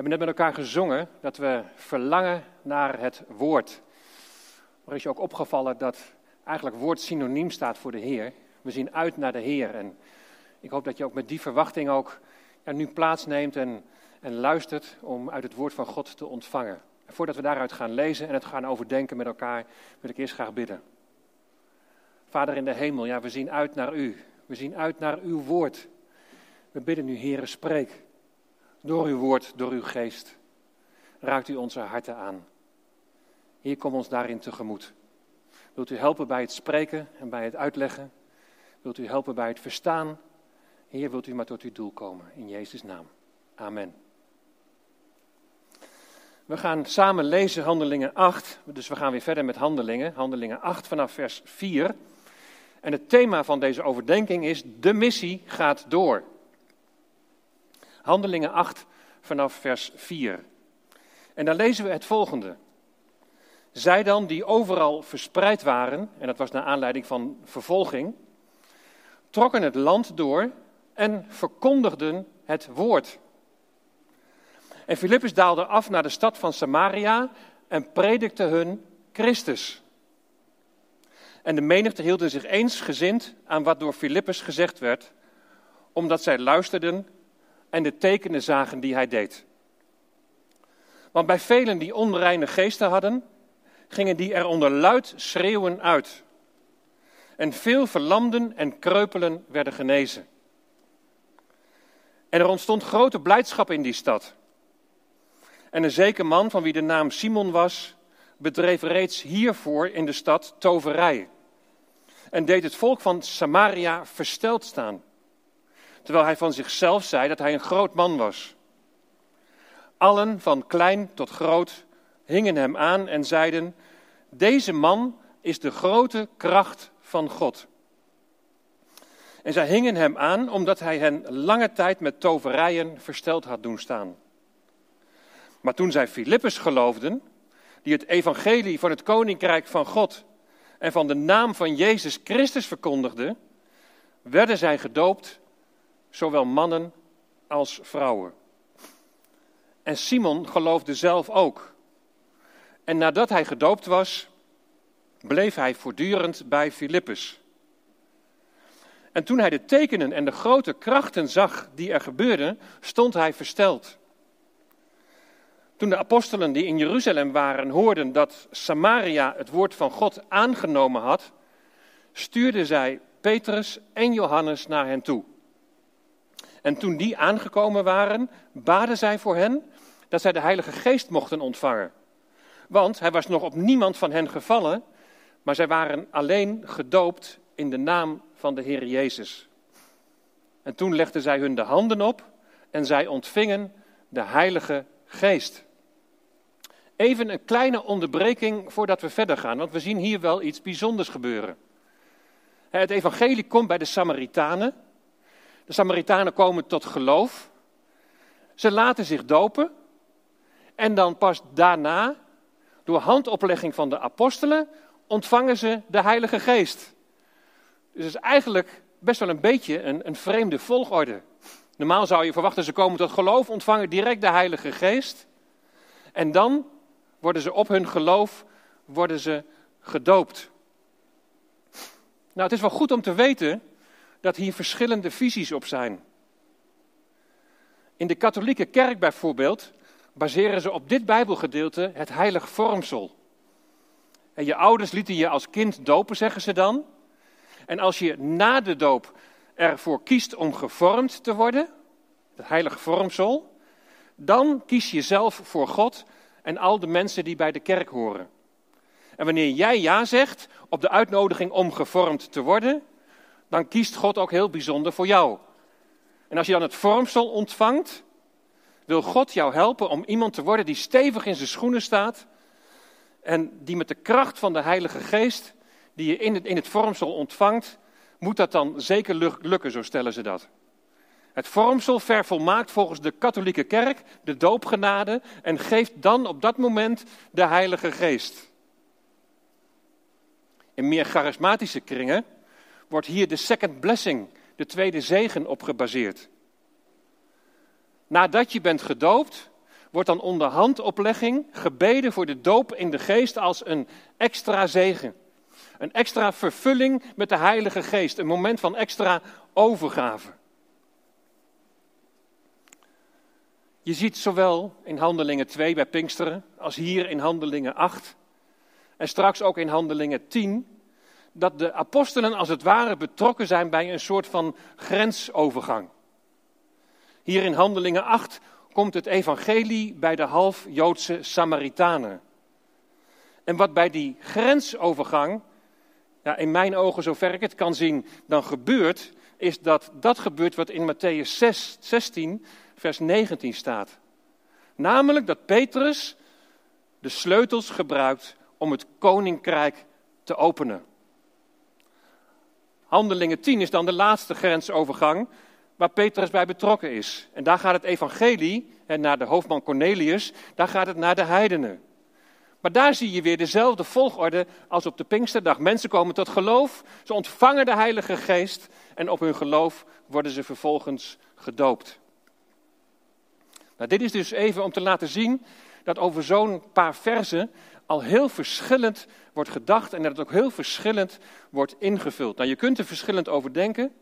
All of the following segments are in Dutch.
hebben net met elkaar gezongen dat we verlangen naar het woord. Maar is je ook opgevallen dat eigenlijk woord synoniem staat voor de Heer. We zien uit naar de Heer. En ik hoop dat je ook met die verwachting ook ja, nu plaatsneemt en, en luistert om uit het woord van God te ontvangen. En voordat we daaruit gaan lezen en het gaan overdenken met elkaar, wil ik eerst graag bidden. Vader in de hemel, ja, we zien uit naar U. We zien uit naar Uw woord. We bidden u, Heere, spreek. Door uw woord, door uw geest. Raakt u onze harten aan. Hier kom ons daarin tegemoet. Wilt u helpen bij het spreken en bij het uitleggen? Wilt u helpen bij het verstaan? Heer, wilt u maar tot uw doel komen. In Jezus' naam. Amen. We gaan samen lezen Handelingen 8. Dus we gaan weer verder met Handelingen. Handelingen 8 vanaf vers 4. En het thema van deze overdenking is: De missie gaat door. Handelingen 8 vanaf vers 4. En dan lezen we het volgende. Zij dan die overal verspreid waren, en dat was naar aanleiding van vervolging, trokken het land door en verkondigden het woord. En Filippus daalde af naar de stad van Samaria en predikte hun Christus. En de menigte hielden zich eensgezind aan wat door Filippus gezegd werd, omdat zij luisterden en de tekenen zagen die hij deed. Want bij velen die onreine geesten hadden, gingen die er onder luid schreeuwen uit. En veel verlamden en kreupelen werden genezen. En er ontstond grote blijdschap in die stad. En een zeker man, van wie de naam Simon was, bedreef reeds hiervoor in de stad toverij. En deed het volk van Samaria versteld staan terwijl hij van zichzelf zei dat hij een groot man was. Allen, van klein tot groot, hingen hem aan en zeiden: Deze man is de grote kracht van God. En zij hingen hem aan omdat hij hen lange tijd met toverijen versteld had doen staan. Maar toen zij Filippus geloofden, die het evangelie van het koninkrijk van God en van de naam van Jezus Christus verkondigde, werden zij gedoopt zowel mannen als vrouwen. En Simon geloofde zelf ook. En nadat hij gedoopt was, bleef hij voortdurend bij Filippus. En toen hij de tekenen en de grote krachten zag die er gebeurden, stond hij versteld. Toen de apostelen die in Jeruzalem waren hoorden dat Samaria het woord van God aangenomen had, stuurden zij Petrus en Johannes naar hen toe. En toen die aangekomen waren, baden zij voor hen dat zij de Heilige Geest mochten ontvangen. Want hij was nog op niemand van hen gevallen, maar zij waren alleen gedoopt in de naam van de Heer Jezus. En toen legden zij hun de handen op en zij ontvingen de Heilige Geest. Even een kleine onderbreking voordat we verder gaan, want we zien hier wel iets bijzonders gebeuren. Het evangelie komt bij de Samaritanen de Samaritanen komen tot geloof. Ze laten zich dopen. En dan pas daarna, door handoplegging van de apostelen, ontvangen ze de Heilige Geest. Dus het is eigenlijk best wel een beetje een, een vreemde volgorde. Normaal zou je verwachten, ze komen tot geloof, ontvangen direct de Heilige Geest. En dan worden ze op hun geloof worden ze gedoopt. Nou, het is wel goed om te weten dat hier verschillende visies op zijn. In de katholieke kerk bijvoorbeeld baseren ze op dit Bijbelgedeelte het heilig vormsel. En je ouders lieten je als kind dopen, zeggen ze dan. En als je na de doop ervoor kiest om gevormd te worden, het heilige vormsel, dan kies je zelf voor God en al de mensen die bij de kerk horen. En wanneer jij ja zegt op de uitnodiging om gevormd te worden, dan kiest God ook heel bijzonder voor jou. En als je dan het vormsel ontvangt, wil God jou helpen om iemand te worden die stevig in zijn schoenen staat en die met de kracht van de Heilige Geest, die je in het, in het vormsel ontvangt, moet dat dan zeker lukken, zo stellen ze dat. Het vormsel vervolmaakt volgens de katholieke kerk de doopgenade en geeft dan op dat moment de Heilige Geest. In meer charismatische kringen wordt hier de second blessing, de tweede zegen, op gebaseerd. Nadat je bent gedoopt, wordt dan onder handoplegging gebeden voor de doop in de geest als een extra zegen. Een extra vervulling met de Heilige Geest. Een moment van extra overgave. Je ziet zowel in Handelingen 2 bij Pinksteren als hier in Handelingen 8 en straks ook in Handelingen 10 dat de apostelen als het ware betrokken zijn bij een soort van grensovergang. Hier in Handelingen 8 komt het evangelie bij de half-Joodse Samaritanen. En wat bij die grensovergang, ja, in mijn ogen zover ik het kan zien, dan gebeurt, is dat dat gebeurt wat in Matthäus 6, 16, vers 19 staat. Namelijk dat Petrus de sleutels gebruikt om het koninkrijk te openen. Handelingen 10 is dan de laatste grensovergang waar Petrus bij betrokken is. En daar gaat het evangelie naar de hoofdman Cornelius, daar gaat het naar de heidenen. Maar daar zie je weer dezelfde volgorde als op de Pinksterdag. Mensen komen tot geloof, ze ontvangen de Heilige Geest en op hun geloof worden ze vervolgens gedoopt. Nou, dit is dus even om te laten zien dat over zo'n paar versen al heel verschillend wordt gedacht en dat het ook heel verschillend wordt ingevuld. Nou, je kunt er verschillend over denken,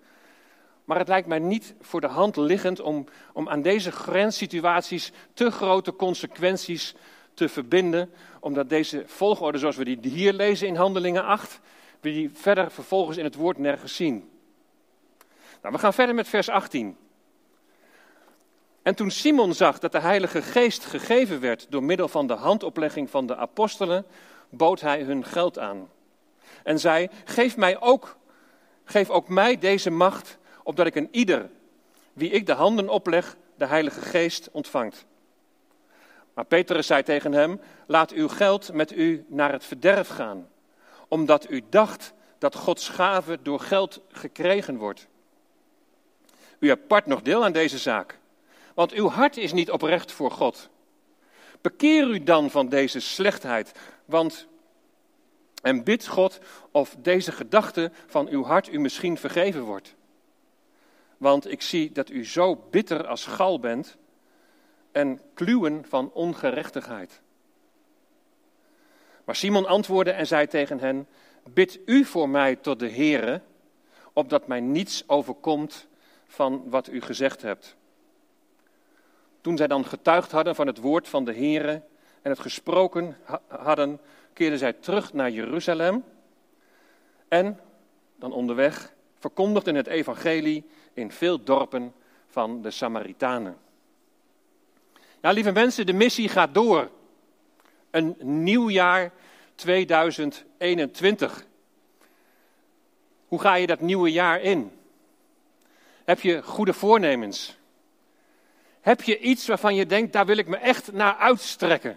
maar het lijkt mij niet voor de hand liggend om, om aan deze grenssituaties te grote consequenties te verbinden, omdat deze volgorde zoals we die hier lezen in Handelingen 8, we die verder vervolgens in het woord nergens zien. Nou, we gaan verder met vers 18. En toen Simon zag dat de Heilige Geest gegeven werd door middel van de handoplegging van de apostelen, bood hij hun geld aan. En zei: Geef mij ook, geef ook mij deze macht, opdat ik een ieder, wie ik de handen opleg, de Heilige Geest ontvangt. Maar Petrus zei tegen hem: Laat uw geld met u naar het verderf gaan, omdat u dacht dat Gods gave door geld gekregen wordt. U hebt part nog deel aan deze zaak want uw hart is niet oprecht voor God. Bekeer u dan van deze slechtheid, want en bid God of deze gedachte van uw hart u misschien vergeven wordt. Want ik zie dat u zo bitter als gal bent en kluwen van ongerechtigheid. Maar Simon antwoordde en zei tegen hen: Bid u voor mij tot de Heere, opdat mij niets overkomt van wat u gezegd hebt. Toen zij dan getuigd hadden van het woord van de Heere en het gesproken hadden, keerden zij terug naar Jeruzalem en dan onderweg verkondigden het evangelie in veel dorpen van de Samaritanen. Ja, lieve mensen, de missie gaat door. Een nieuw jaar 2021. Hoe ga je dat nieuwe jaar in? Heb je goede voornemens? Heb je iets waarvan je denkt, daar wil ik me echt naar uitstrekken?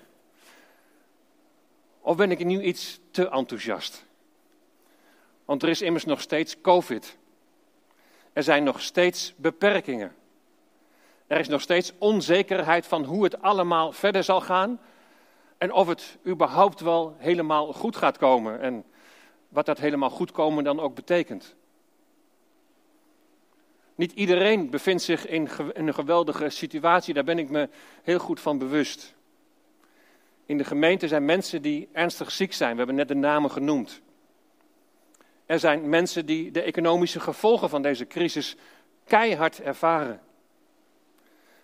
Of ben ik nu iets te enthousiast? Want er is immers nog steeds COVID. Er zijn nog steeds beperkingen. Er is nog steeds onzekerheid van hoe het allemaal verder zal gaan. En of het überhaupt wel helemaal goed gaat komen. En wat dat helemaal goed komen dan ook betekent. Niet iedereen bevindt zich in een geweldige situatie, daar ben ik me heel goed van bewust. In de gemeente zijn mensen die ernstig ziek zijn, we hebben net de namen genoemd. Er zijn mensen die de economische gevolgen van deze crisis keihard ervaren.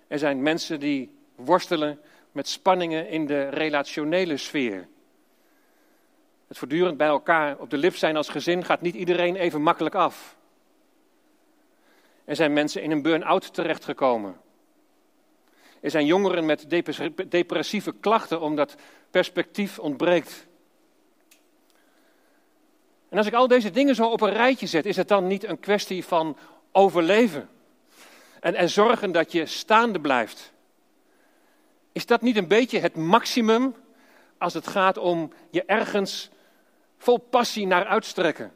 Er zijn mensen die worstelen met spanningen in de relationele sfeer. Het voortdurend bij elkaar op de lip zijn als gezin gaat niet iedereen even makkelijk af. Er zijn mensen in een burn-out terechtgekomen. Er zijn jongeren met depressieve klachten omdat perspectief ontbreekt. En als ik al deze dingen zo op een rijtje zet, is het dan niet een kwestie van overleven en, en zorgen dat je staande blijft? Is dat niet een beetje het maximum als het gaat om je ergens vol passie naar uitstrekken?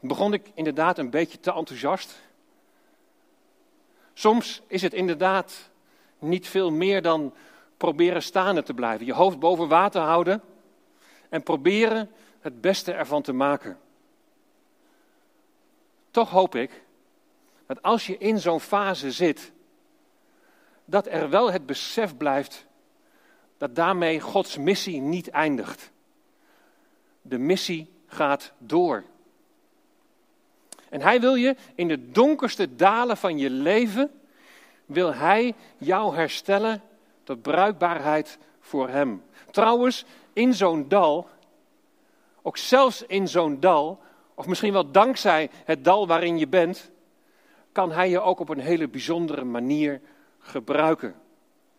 Begon ik inderdaad een beetje te enthousiast? Soms is het inderdaad niet veel meer dan proberen staande te blijven. Je hoofd boven water houden en proberen het beste ervan te maken. Toch hoop ik dat als je in zo'n fase zit, dat er wel het besef blijft dat daarmee Gods missie niet eindigt. De missie gaat door. En hij wil je in de donkerste dalen van je leven, wil hij jou herstellen tot bruikbaarheid voor hem. Trouwens, in zo'n dal, ook zelfs in zo'n dal, of misschien wel dankzij het dal waarin je bent, kan hij je ook op een hele bijzondere manier gebruiken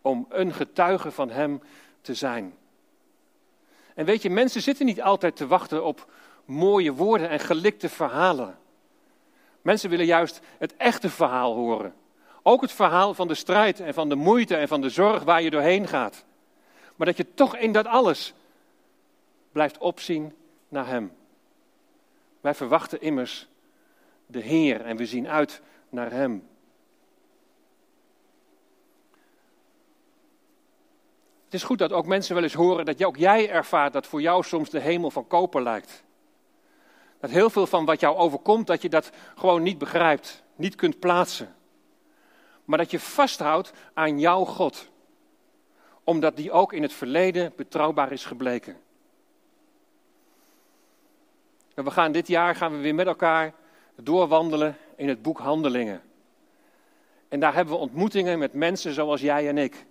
om een getuige van hem te zijn. En weet je, mensen zitten niet altijd te wachten op mooie woorden en gelikte verhalen. Mensen willen juist het echte verhaal horen. Ook het verhaal van de strijd en van de moeite en van de zorg waar je doorheen gaat. Maar dat je toch in dat alles blijft opzien naar Hem. Wij verwachten immers de Heer en we zien uit naar Hem. Het is goed dat ook mensen wel eens horen dat ook jij ervaart dat voor jou soms de hemel van koper lijkt. Dat heel veel van wat jou overkomt, dat je dat gewoon niet begrijpt, niet kunt plaatsen. Maar dat je vasthoudt aan jouw God. Omdat die ook in het verleden betrouwbaar is gebleken. En we gaan dit jaar gaan we weer met elkaar doorwandelen in het boek Handelingen. En daar hebben we ontmoetingen met mensen zoals jij en ik.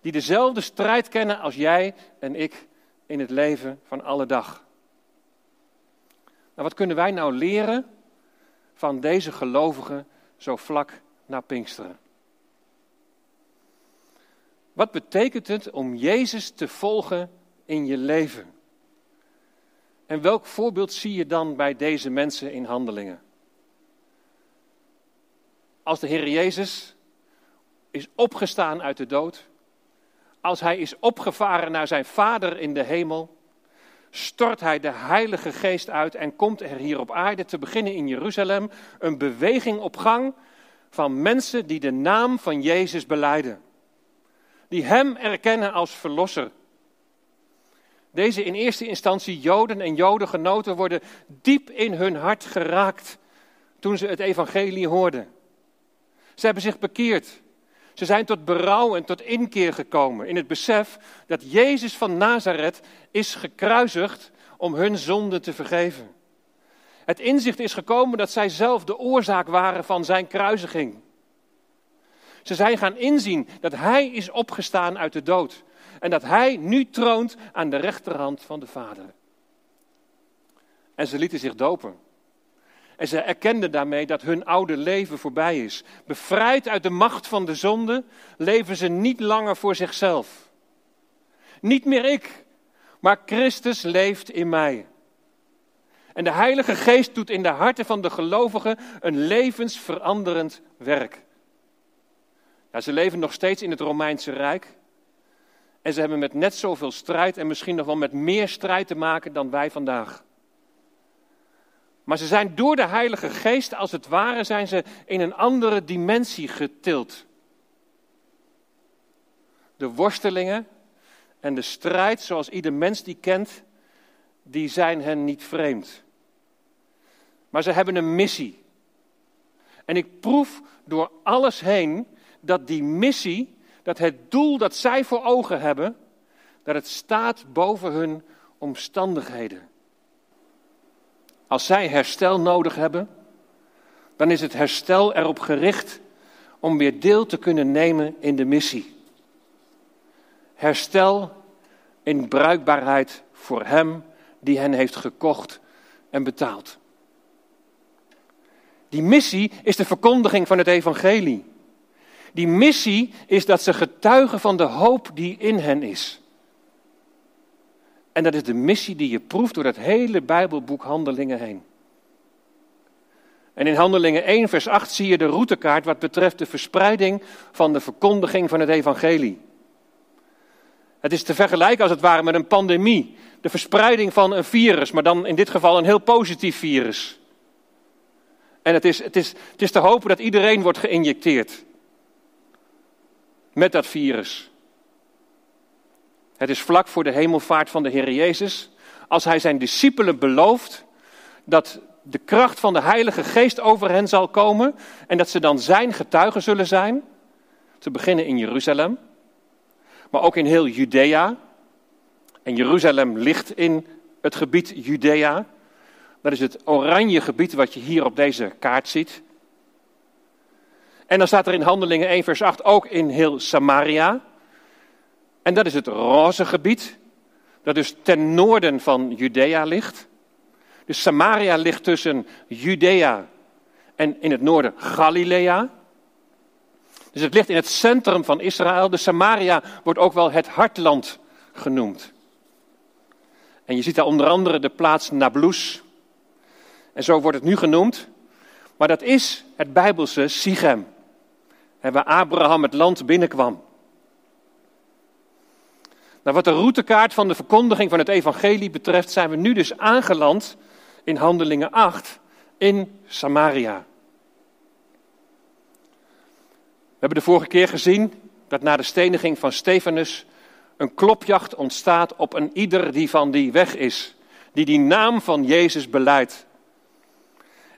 Die dezelfde strijd kennen als jij en ik in het leven van alle dag. Nou, wat kunnen wij nou leren van deze gelovigen zo vlak na Pinksteren? Wat betekent het om Jezus te volgen in je leven? En welk voorbeeld zie je dan bij deze mensen in handelingen? Als de Heer Jezus is opgestaan uit de dood, als hij is opgevaren naar zijn Vader in de hemel, stort hij de Heilige Geest uit en komt er hier op aarde, te beginnen in Jeruzalem, een beweging op gang van mensen die de naam van Jezus beleiden. Die Hem erkennen als Verlosser. Deze in eerste instantie Joden en Jodengenoten worden diep in hun hart geraakt toen ze het evangelie hoorden. Ze hebben zich bekeerd. Ze zijn tot berouw en tot inkeer gekomen in het besef dat Jezus van Nazareth is gekruisigd om hun zonde te vergeven. Het inzicht is gekomen dat zij zelf de oorzaak waren van zijn kruisiging. Ze zijn gaan inzien dat hij is opgestaan uit de dood en dat hij nu troont aan de rechterhand van de Vader. En ze lieten zich dopen. En ze erkenden daarmee dat hun oude leven voorbij is. Bevrijd uit de macht van de zonde, leven ze niet langer voor zichzelf. Niet meer ik, maar Christus leeft in mij. En de Heilige Geest doet in de harten van de gelovigen een levensveranderend werk. Ja, ze leven nog steeds in het Romeinse Rijk. En ze hebben met net zoveel strijd en misschien nog wel met meer strijd te maken dan wij vandaag. Maar ze zijn door de Heilige Geest, als het ware, zijn ze in een andere dimensie getild. De worstelingen en de strijd, zoals ieder mens die kent, die zijn hen niet vreemd. Maar ze hebben een missie. En ik proef door alles heen dat die missie, dat het doel dat zij voor ogen hebben, dat het staat boven hun omstandigheden. Als zij herstel nodig hebben, dan is het herstel erop gericht om weer deel te kunnen nemen in de missie. Herstel in bruikbaarheid voor Hem die hen heeft gekocht en betaald. Die missie is de verkondiging van het evangelie. Die missie is dat ze getuigen van de hoop die in hen is. En dat is de missie die je proeft door dat hele Bijbelboek Handelingen heen. En in Handelingen 1, vers 8 zie je de routekaart wat betreft de verspreiding van de verkondiging van het evangelie. Het is te vergelijken als het ware met een pandemie. De verspreiding van een virus, maar dan in dit geval een heel positief virus. En het is, het is, het is te hopen dat iedereen wordt geïnjecteerd met dat virus. Het is vlak voor de hemelvaart van de Heer Jezus, als Hij zijn discipelen belooft dat de kracht van de Heilige Geest over hen zal komen en dat ze dan Zijn getuigen zullen zijn. te beginnen in Jeruzalem, maar ook in heel Judea. En Jeruzalem ligt in het gebied Judea. Dat is het oranje gebied wat je hier op deze kaart ziet. En dan staat er in Handelingen 1, vers 8 ook in heel Samaria. En dat is het roze gebied, dat dus ten noorden van Judea ligt. Dus Samaria ligt tussen Judea en in het noorden Galilea. Dus het ligt in het centrum van Israël. De Samaria wordt ook wel het hartland genoemd. En je ziet daar onder andere de plaats Nablus. En zo wordt het nu genoemd. Maar dat is het Bijbelse Sichem. Waar Abraham het land binnenkwam. Nou, wat de routekaart van de verkondiging van het evangelie betreft, zijn we nu dus aangeland in Handelingen 8 in Samaria. We hebben de vorige keer gezien dat na de steniging van Stefanus een klopjacht ontstaat op een ieder die van die weg is, die die naam van Jezus beleidt.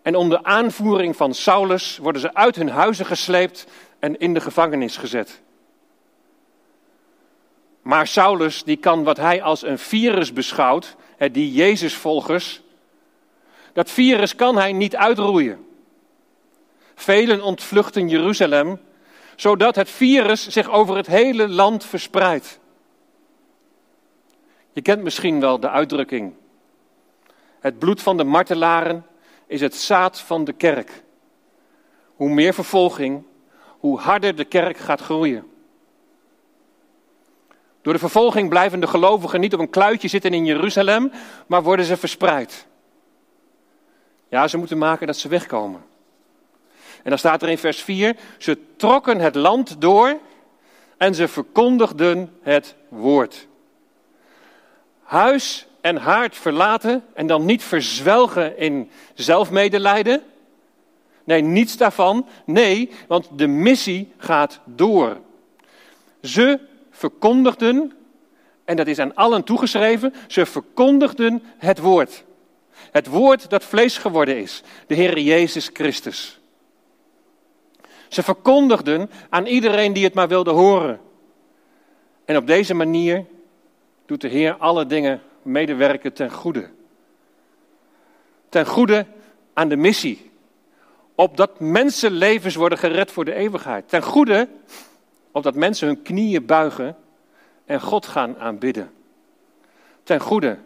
En onder aanvoering van Saulus worden ze uit hun huizen gesleept en in de gevangenis gezet. Maar Saulus die kan wat hij als een virus beschouwt, die Jezusvolgers, dat virus kan hij niet uitroeien. Velen ontvluchten Jeruzalem, zodat het virus zich over het hele land verspreidt. Je kent misschien wel de uitdrukking. Het bloed van de martelaren is het zaad van de kerk. Hoe meer vervolging, hoe harder de kerk gaat groeien. Door de vervolging blijven de gelovigen niet op een kluitje zitten in Jeruzalem, maar worden ze verspreid. Ja, ze moeten maken dat ze wegkomen. En dan staat er in vers 4: ze trokken het land door en ze verkondigden het woord. Huis en haard verlaten en dan niet verzwelgen in zelfmedelijden. Nee, niets daarvan. Nee, want de missie gaat door. Ze verkondigden, en dat is aan allen toegeschreven, ze verkondigden het woord. Het woord dat vlees geworden is, de Heer Jezus Christus. Ze verkondigden aan iedereen die het maar wilde horen. En op deze manier doet de Heer alle dingen medewerken ten goede. Ten goede aan de missie. Opdat mensenlevens worden gered voor de eeuwigheid. Ten goede opdat mensen hun knieën buigen en God gaan aanbidden. Ten goede,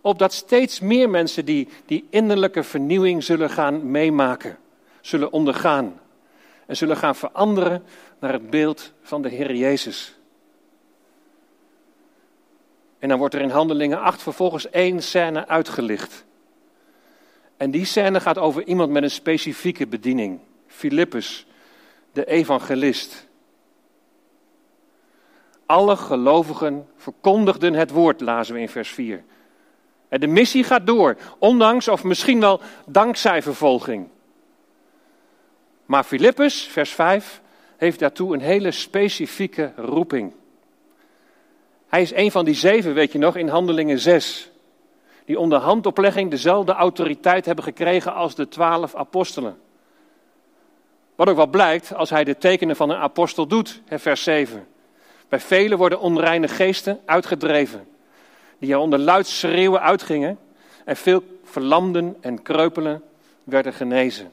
opdat steeds meer mensen die, die innerlijke vernieuwing zullen gaan meemaken, zullen ondergaan en zullen gaan veranderen naar het beeld van de Heer Jezus. En dan wordt er in Handelingen 8 vervolgens één scène uitgelicht. En die scène gaat over iemand met een specifieke bediening. Filippus, de evangelist. Alle gelovigen verkondigden het woord, lazen we in vers 4. En de missie gaat door, ondanks of misschien wel dankzij vervolging. Maar Filippus, vers 5, heeft daartoe een hele specifieke roeping. Hij is een van die zeven, weet je nog, in Handelingen 6. Die onder handoplegging dezelfde autoriteit hebben gekregen als de twaalf apostelen. Wat ook wel blijkt als hij de tekenen van een apostel doet, vers 7. Bij velen worden onreine geesten uitgedreven, die er onder luid schreeuwen uitgingen en veel verlamden en kreupelen werden genezen.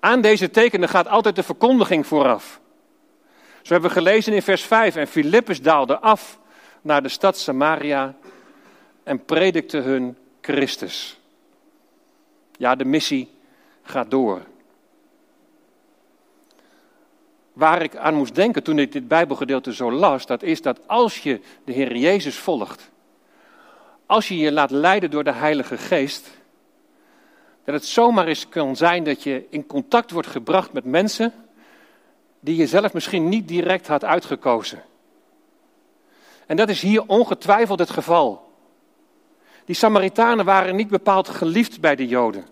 Aan deze tekenen gaat altijd de verkondiging vooraf. Zo hebben we gelezen in vers 5. En Filippus daalde af naar de stad Samaria en predikte hun Christus. Ja, de missie gaat door. Waar ik aan moest denken toen ik dit Bijbelgedeelte zo las, dat is dat als je de Heer Jezus volgt, als je je laat leiden door de Heilige Geest, dat het zomaar eens kan zijn dat je in contact wordt gebracht met mensen die je zelf misschien niet direct had uitgekozen. En dat is hier ongetwijfeld het geval. Die Samaritanen waren niet bepaald geliefd bij de Joden.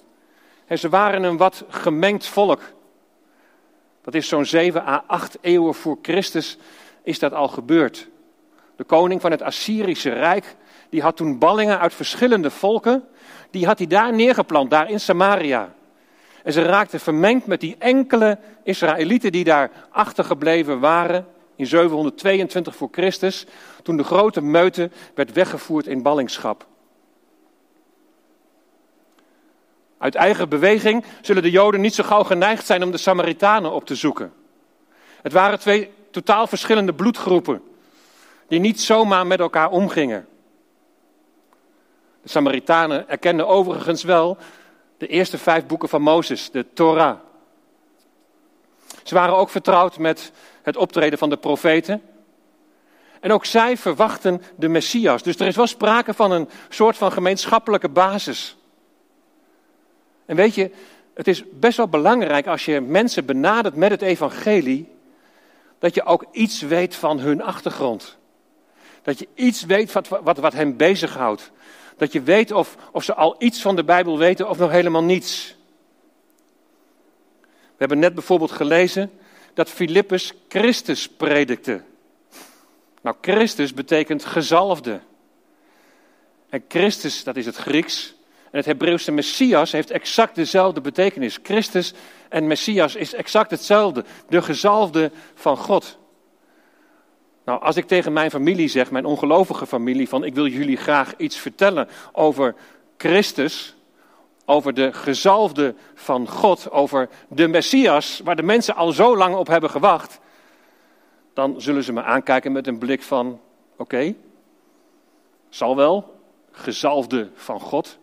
En ze waren een wat gemengd volk. Dat is zo'n 7 à 8 eeuwen voor Christus is dat al gebeurd. De koning van het Assyrische Rijk, die had toen ballingen uit verschillende volken, die had hij daar neergeplant, daar in Samaria. En ze raakten vermengd met die enkele Israëlieten die daar achtergebleven waren in 722 voor Christus, toen de grote meute werd weggevoerd in ballingschap. Uit eigen beweging zullen de Joden niet zo gauw geneigd zijn om de Samaritanen op te zoeken. Het waren twee totaal verschillende bloedgroepen, die niet zomaar met elkaar omgingen. De Samaritanen erkenden overigens wel de eerste vijf boeken van Mozes, de Torah. Ze waren ook vertrouwd met het optreden van de profeten. En ook zij verwachten de Messias. Dus er is wel sprake van een soort van gemeenschappelijke basis. En weet je, het is best wel belangrijk als je mensen benadert met het evangelie, dat je ook iets weet van hun achtergrond. Dat je iets weet wat, wat, wat hen bezighoudt. Dat je weet of, of ze al iets van de Bijbel weten of nog helemaal niets. We hebben net bijvoorbeeld gelezen dat Filippus Christus predikte. Nou, Christus betekent gezalfde. En Christus, dat is het Grieks. En het Hebreeuwse Messias heeft exact dezelfde betekenis. Christus en Messias is exact hetzelfde. De gezalfde van God. Nou, als ik tegen mijn familie zeg, mijn ongelovige familie, van ik wil jullie graag iets vertellen over Christus, over de gezalfde van God, over de Messias, waar de mensen al zo lang op hebben gewacht, dan zullen ze me aankijken met een blik van, oké, zal wel, gezalfde van God,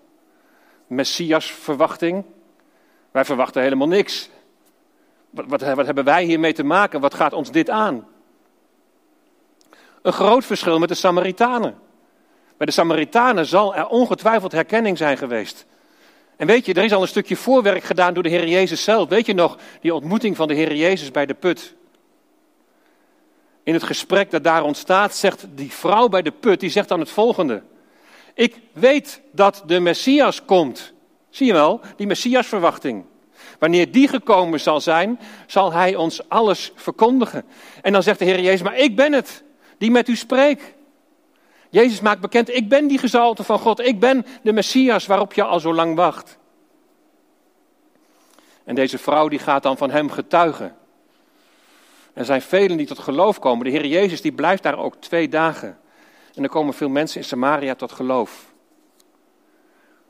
Messias verwachting. Wij verwachten helemaal niks. Wat, wat, wat hebben wij hiermee te maken? Wat gaat ons dit aan? Een groot verschil met de Samaritanen. Bij de Samaritanen zal er ongetwijfeld herkenning zijn geweest. En weet je, er is al een stukje voorwerk gedaan door de Heer Jezus zelf. Weet je nog, die ontmoeting van de Heer Jezus bij de put? In het gesprek dat daar ontstaat, zegt die vrouw bij de put, die zegt dan het volgende. Ik weet dat de Messias komt. Zie je wel, die Messiasverwachting. Wanneer die gekomen zal zijn, zal hij ons alles verkondigen. En dan zegt de Heer Jezus, maar ik ben het die met u spreekt. Jezus maakt bekend, ik ben die gezalte van God, ik ben de Messias waarop je al zo lang wacht. En deze vrouw die gaat dan van hem getuigen. Er zijn velen die tot geloof komen. De Heer Jezus die blijft daar ook twee dagen. En er komen veel mensen in Samaria tot geloof.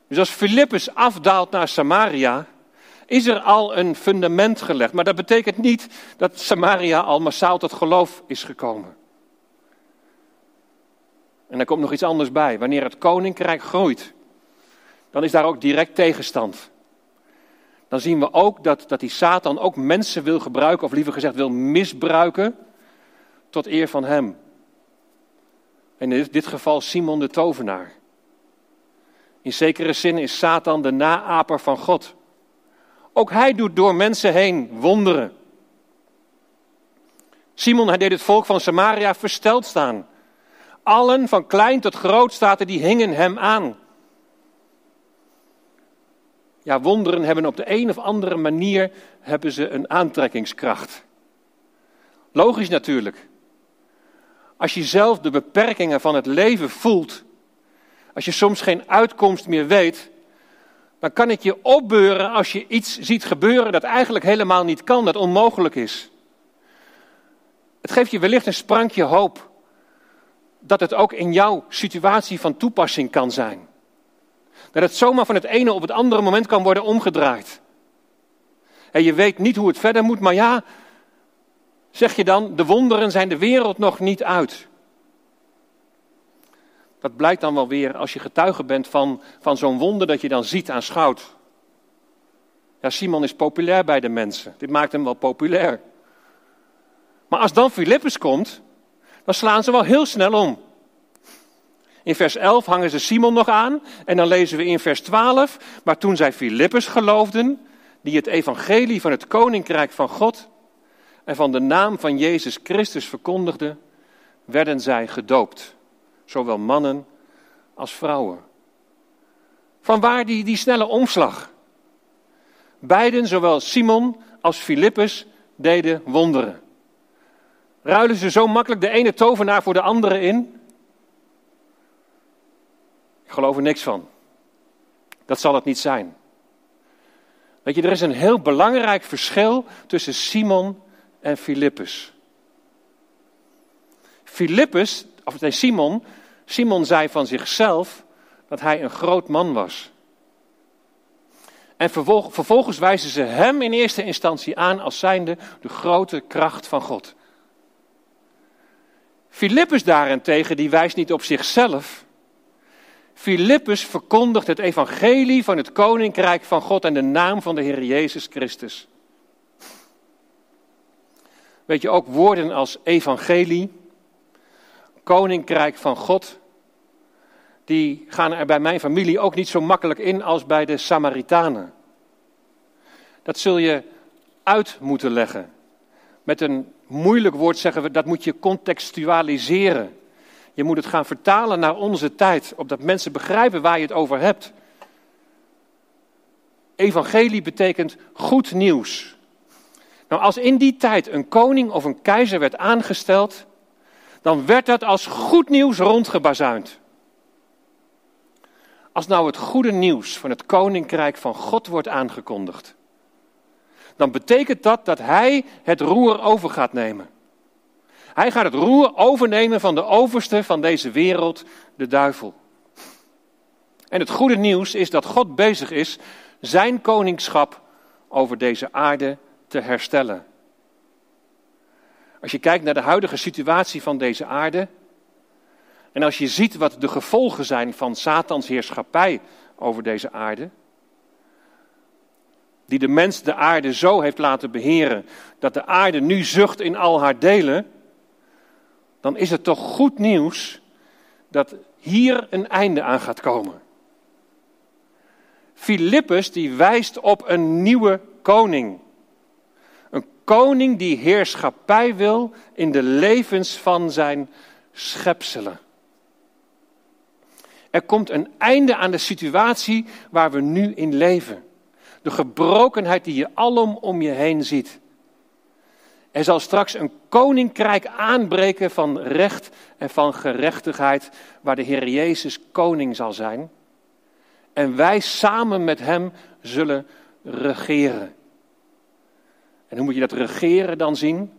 Dus als Filippus afdaalt naar Samaria, is er al een fundament gelegd. Maar dat betekent niet dat Samaria al massaal tot geloof is gekomen. En er komt nog iets anders bij. Wanneer het koninkrijk groeit, dan is daar ook direct tegenstand. Dan zien we ook dat, dat die Satan ook mensen wil gebruiken, of liever gezegd wil misbruiken, tot eer van hem. En in dit geval Simon de tovenaar. In zekere zin is Satan de naaper van God. Ook hij doet door mensen heen wonderen. Simon, hij deed het volk van Samaria versteld staan. Allen, van klein tot groot, staten, die hingen hem aan. Ja, wonderen hebben op de een of andere manier hebben ze een aantrekkingskracht. Logisch natuurlijk. Als je zelf de beperkingen van het leven voelt, als je soms geen uitkomst meer weet, dan kan het je opbeuren als je iets ziet gebeuren dat eigenlijk helemaal niet kan, dat onmogelijk is. Het geeft je wellicht een sprankje hoop dat het ook in jouw situatie van toepassing kan zijn. Dat het zomaar van het ene op het andere moment kan worden omgedraaid. En je weet niet hoe het verder moet, maar ja, zeg je dan, de wonderen zijn de wereld nog niet uit. Dat blijkt dan wel weer als je getuige bent van, van zo'n wonder dat je dan ziet aan schout. Ja, Simon is populair bij de mensen. Dit maakt hem wel populair. Maar als dan Filippus komt, dan slaan ze wel heel snel om. In vers 11 hangen ze Simon nog aan en dan lezen we in vers 12, maar toen zij Filippus geloofden, die het evangelie van het koninkrijk van God en van de naam van Jezus Christus verkondigden, werden zij gedoopt, zowel mannen als vrouwen. Vanwaar die, die snelle omslag? Beiden, zowel Simon als Filippus, deden wonderen. Ruilen ze zo makkelijk de ene tovenaar voor de andere in? Ik geloof er niks van. Dat zal het niet zijn. Weet je, er is een heel belangrijk verschil tussen Simon en Filippus. Filippus, of nee, Simon, Simon zei van zichzelf dat hij een groot man was. En vervolgens wijzen ze hem in eerste instantie aan als zijnde de grote kracht van God. Filippus daarentegen, die wijst niet op zichzelf. Filippus verkondigt het evangelie van het koninkrijk van God en de naam van de Heer Jezus Christus. Weet je, ook woorden als evangelie, koninkrijk van God, die gaan er bij mijn familie ook niet zo makkelijk in als bij de Samaritanen. Dat zul je uit moeten leggen. Met een moeilijk woord zeggen we, dat moet je contextualiseren. Je moet het gaan vertalen naar onze tijd, opdat mensen begrijpen waar je het over hebt. Evangelie betekent goed nieuws. Nou, als in die tijd een koning of een keizer werd aangesteld, dan werd dat als goed nieuws rondgebazuind. Als nou het goede nieuws van het koninkrijk van God wordt aangekondigd, dan betekent dat dat hij het roer over gaat nemen. Hij gaat het roer overnemen van de overste van deze wereld, de duivel. En het goede nieuws is dat God bezig is zijn koningschap over deze aarde te herstellen. Als je kijkt naar de huidige situatie van deze aarde, en als je ziet wat de gevolgen zijn van Satans heerschappij over deze aarde, die de mens de aarde zo heeft laten beheren dat de aarde nu zucht in al haar delen, dan is het toch goed nieuws dat hier een einde aan gaat komen. Filippus die wijst op een nieuwe koning. Koning die heerschappij wil in de levens van zijn schepselen. Er komt een einde aan de situatie waar we nu in leven. De gebrokenheid die je alom om je heen ziet. Er zal straks een koninkrijk aanbreken van recht en van gerechtigheid, waar de Heer Jezus koning zal zijn. En wij samen met Hem zullen regeren. En hoe moet je dat regeren dan zien?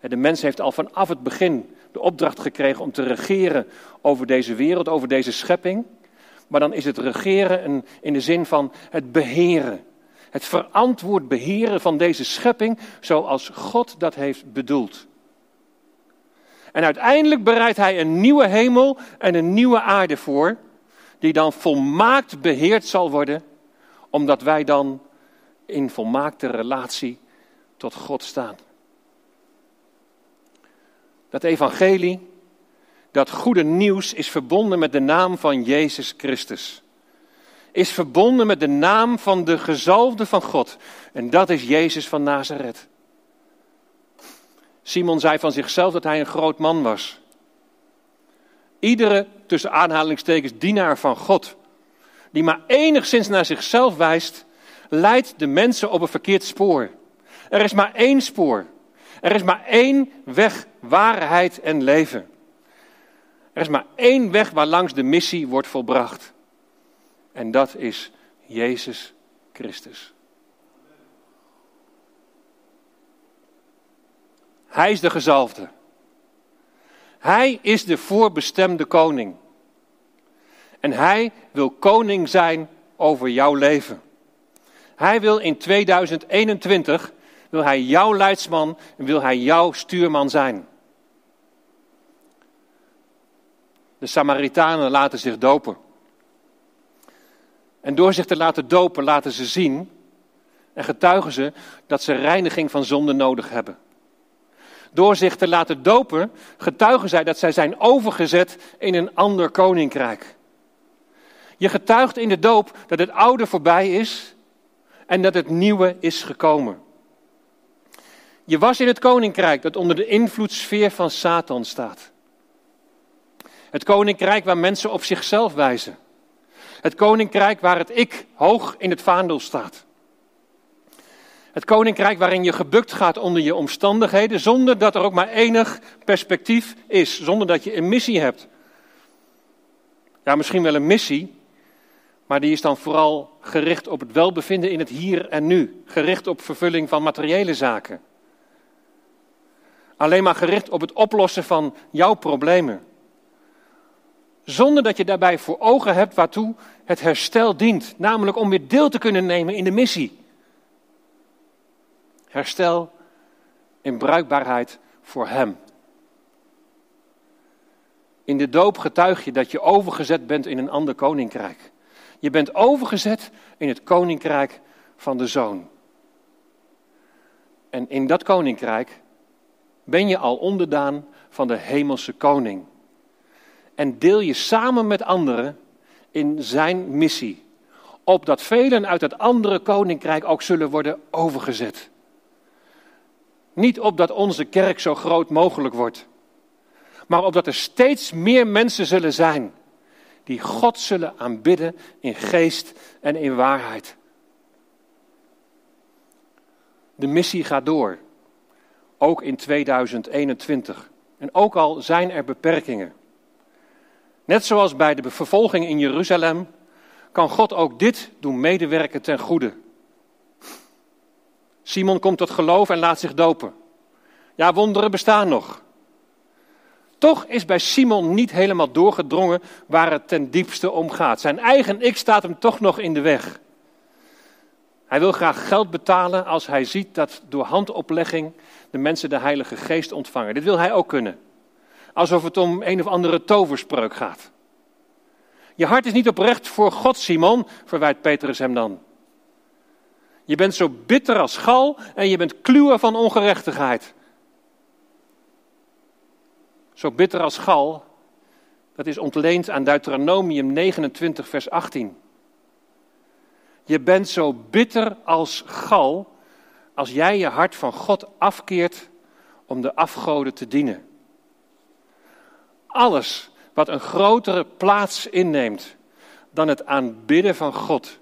De mens heeft al vanaf het begin de opdracht gekregen om te regeren over deze wereld, over deze schepping. Maar dan is het regeren in de zin van het beheren. Het verantwoord beheren van deze schepping zoals God dat heeft bedoeld. En uiteindelijk bereidt hij een nieuwe hemel en een nieuwe aarde voor, die dan volmaakt beheerd zal worden, omdat wij dan in volmaakte relatie tot God staan. Dat evangelie, dat goede nieuws is verbonden met de naam van Jezus Christus is verbonden met de naam van de gezalfde van God. En dat is Jezus van Nazareth. Simon zei van zichzelf dat hij een groot man was. Iedere, tussen aanhalingstekens, dienaar van God, die maar enigszins naar zichzelf wijst, leidt de mensen op een verkeerd spoor. Er is maar één spoor. Er is maar één weg, waarheid en leven. Er is maar één weg waar langs de missie wordt volbracht. En dat is Jezus Christus. Hij is de gezalfde. Hij is de voorbestemde koning. En hij wil koning zijn over jouw leven. Hij wil in 2021, wil hij jouw leidsman en wil hij jouw stuurman zijn. De Samaritanen laten zich dopen. En door zich te laten dopen, laten ze zien en getuigen ze dat ze reiniging van zonde nodig hebben. Door zich te laten dopen, getuigen zij dat zij zijn overgezet in een ander koninkrijk. Je getuigt in de doop dat het oude voorbij is en dat het nieuwe is gekomen. Je was in het koninkrijk dat onder de invloedssfeer van Satan staat. Het koninkrijk waar mensen op zichzelf wijzen. Het koninkrijk waar het ik hoog in het vaandel staat. Het koninkrijk waarin je gebukt gaat onder je omstandigheden, zonder dat er ook maar enig perspectief is, zonder dat je een missie hebt. Ja, misschien wel een missie, Maar die is dan vooral gericht op het welbevinden in het hier en nu. Gericht op vervulling van materiële zaken. Alleen maar gericht op het oplossen van jouw problemen. Zonder dat je daarbij voor ogen hebt waartoe het herstel dient. Namelijk om weer deel te kunnen nemen in de missie. Herstel in bruikbaarheid voor Hem. In de doop getuig je dat je overgezet bent in een ander koninkrijk. Je bent overgezet in het koninkrijk van de zoon. En in dat koninkrijk ben je al onderdaan van de hemelse koning. En deel je samen met anderen in zijn missie. Opdat velen uit het andere koninkrijk ook zullen worden overgezet. Niet opdat onze kerk zo groot mogelijk wordt, maar opdat er steeds meer mensen zullen zijn die God zullen aanbidden in geest en in waarheid. De missie gaat door, ook in 2021. En ook al zijn er beperkingen. Net zoals bij de vervolging in Jeruzalem, kan God ook dit doen medewerken ten goede. Simon komt tot geloof en laat zich dopen. Ja, wonderen bestaan nog. Toch is bij Simon niet helemaal doorgedrongen waar het ten diepste om gaat. Zijn eigen ik staat hem toch nog in de weg. Hij wil graag geld betalen als hij ziet dat door handoplegging de mensen de Heilige Geest ontvangen. Dit wil hij ook kunnen. Alsof het om een of andere toverspreuk gaat. Je hart is niet oprecht voor God, Simon, verwijt Petrus hem dan. Je bent zo bitter als gal en je bent kluwen van ongerechtigheid. Zo bitter als gal, dat is ontleend aan Deuteronomium 29, vers 18. Je bent zo bitter als gal als jij je hart van God afkeert om de afgoden te dienen. Alles wat een grotere plaats inneemt dan het aanbidden van God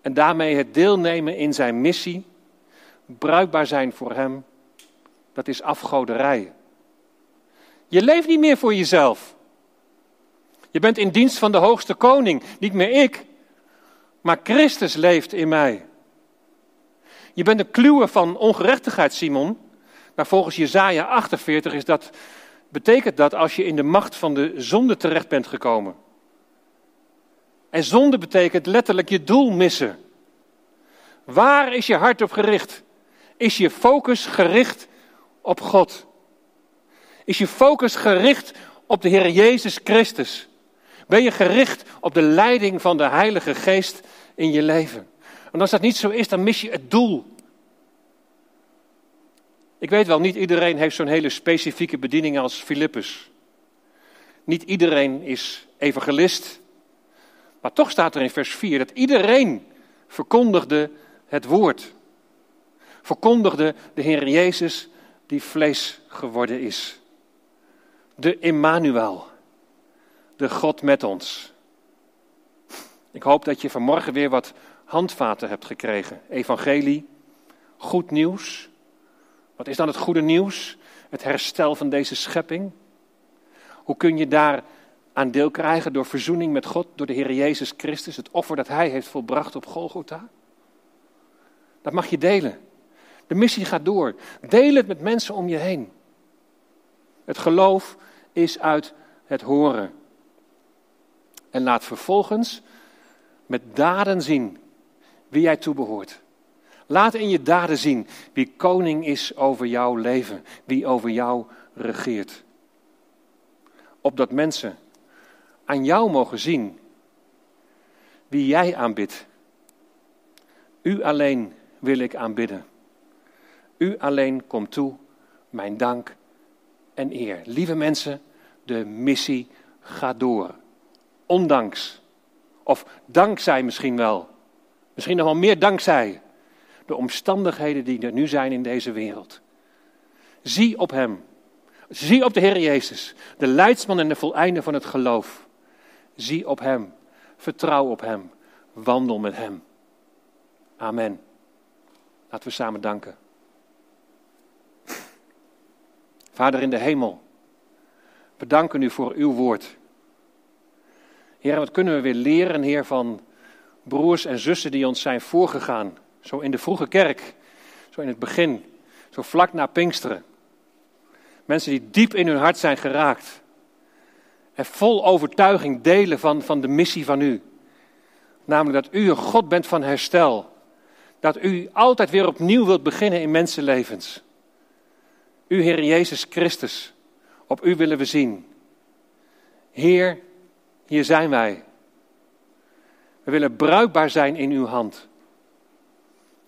en daarmee het deelnemen in zijn missie, bruikbaar zijn voor Hem, dat is afgoderij. Je leeft niet meer voor jezelf. Je bent in dienst van de hoogste koning. Niet meer ik, maar Christus leeft in mij. Je bent een kluwe van ongerechtigheid, Simon. Maar volgens Jezaja 48 is dat, betekent dat als je in de macht van de zonde terecht bent gekomen. En zonde betekent letterlijk je doel missen. Waar is je hart op gericht? Is je focus gericht op God? Is je focus gericht op de Heer Jezus Christus? Ben je gericht op de leiding van de Heilige Geest in je leven? En als dat niet zo is, dan mis je het doel. Ik weet wel, niet iedereen heeft zo'n hele specifieke bediening als Filippus. Niet iedereen is evangelist. Maar toch staat er in vers 4 dat iedereen verkondigde het woord. Verkondigde de Heer Jezus die vlees geworden is de Immanuel, de God met ons. Ik hoop dat je vanmorgen weer wat handvaten hebt gekregen. Evangelie, goed nieuws. Wat is dan het goede nieuws? Het herstel van deze schepping. Hoe kun je daar aan deel krijgen door verzoening met God, door de Heer Jezus Christus, het offer dat Hij heeft volbracht op Golgotha? Dat mag je delen. De missie gaat door. Deel het met mensen om je heen. Het geloof is uit het horen. En laat vervolgens met daden zien wie jij toebehoort. Laat in je daden zien wie koning is over jouw leven, wie over jou regeert. Opdat mensen aan jou mogen zien wie jij aanbidt. U alleen wil ik aanbidden. U alleen komt toe mijn dank en eer. Lieve mensen, de missie gaat door. Ondanks, of dankzij misschien wel, misschien nog wel meer dankzij de omstandigheden die er nu zijn in deze wereld. Zie op Hem. Zie op de Heer Jezus, de leidsman en de voleinde van het geloof. Zie op Hem. Vertrouw op Hem. Wandel met Hem. Amen. Laten we samen danken. Vader in de hemel. We danken u voor uw woord. Heer, wat kunnen we weer leren, Heer, van broers en zussen die ons zijn voorgegaan. Zo in de vroege kerk, zo in het begin, zo vlak na Pinksteren. Mensen die diep in hun hart zijn geraakt. En vol overtuiging delen van, van de missie van u. Namelijk dat u een God bent van herstel. Dat u altijd weer opnieuw wilt beginnen in mensenlevens. U, Heer Jezus Christus, op u willen we zien. Heer, hier zijn wij. We willen bruikbaar zijn in uw hand.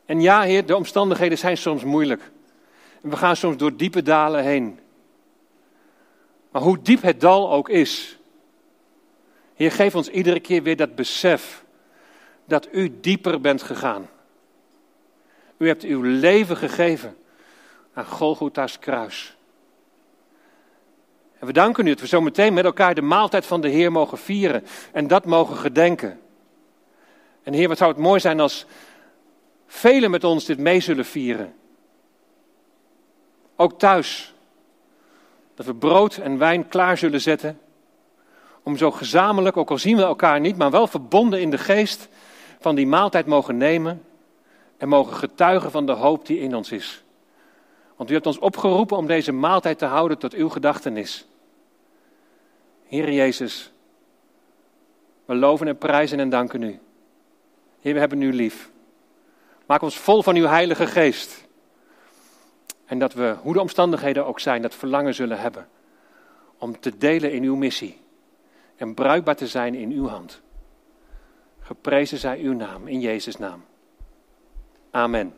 En ja, Heer, de omstandigheden zijn soms moeilijk. We gaan soms door diepe dalen heen. Maar hoe diep het dal ook is, Heer, geef ons iedere keer weer dat besef dat u dieper bent gegaan. U hebt uw leven gegeven aan Golgotha's kruis. En we danken u dat we zo meteen met elkaar de maaltijd van de Heer mogen vieren en dat mogen gedenken. En Heer, wat zou het mooi zijn als velen met ons dit mee zullen vieren. Ook thuis. Dat we brood en wijn klaar zullen zetten. Om zo gezamenlijk, ook al zien we elkaar niet, maar wel verbonden in de geest, van die maaltijd mogen nemen. En mogen getuigen van de hoop die in ons is. Want u hebt ons opgeroepen om deze maaltijd te houden tot uw gedachtenis. Heer Jezus, we loven en prijzen en danken u. Heer, we hebben u lief. Maak ons vol van uw Heilige Geest. En dat we, hoe de omstandigheden ook zijn, dat verlangen zullen hebben om te delen in uw missie en bruikbaar te zijn in uw hand. Geprezen zij uw naam, in Jezus' naam. Amen.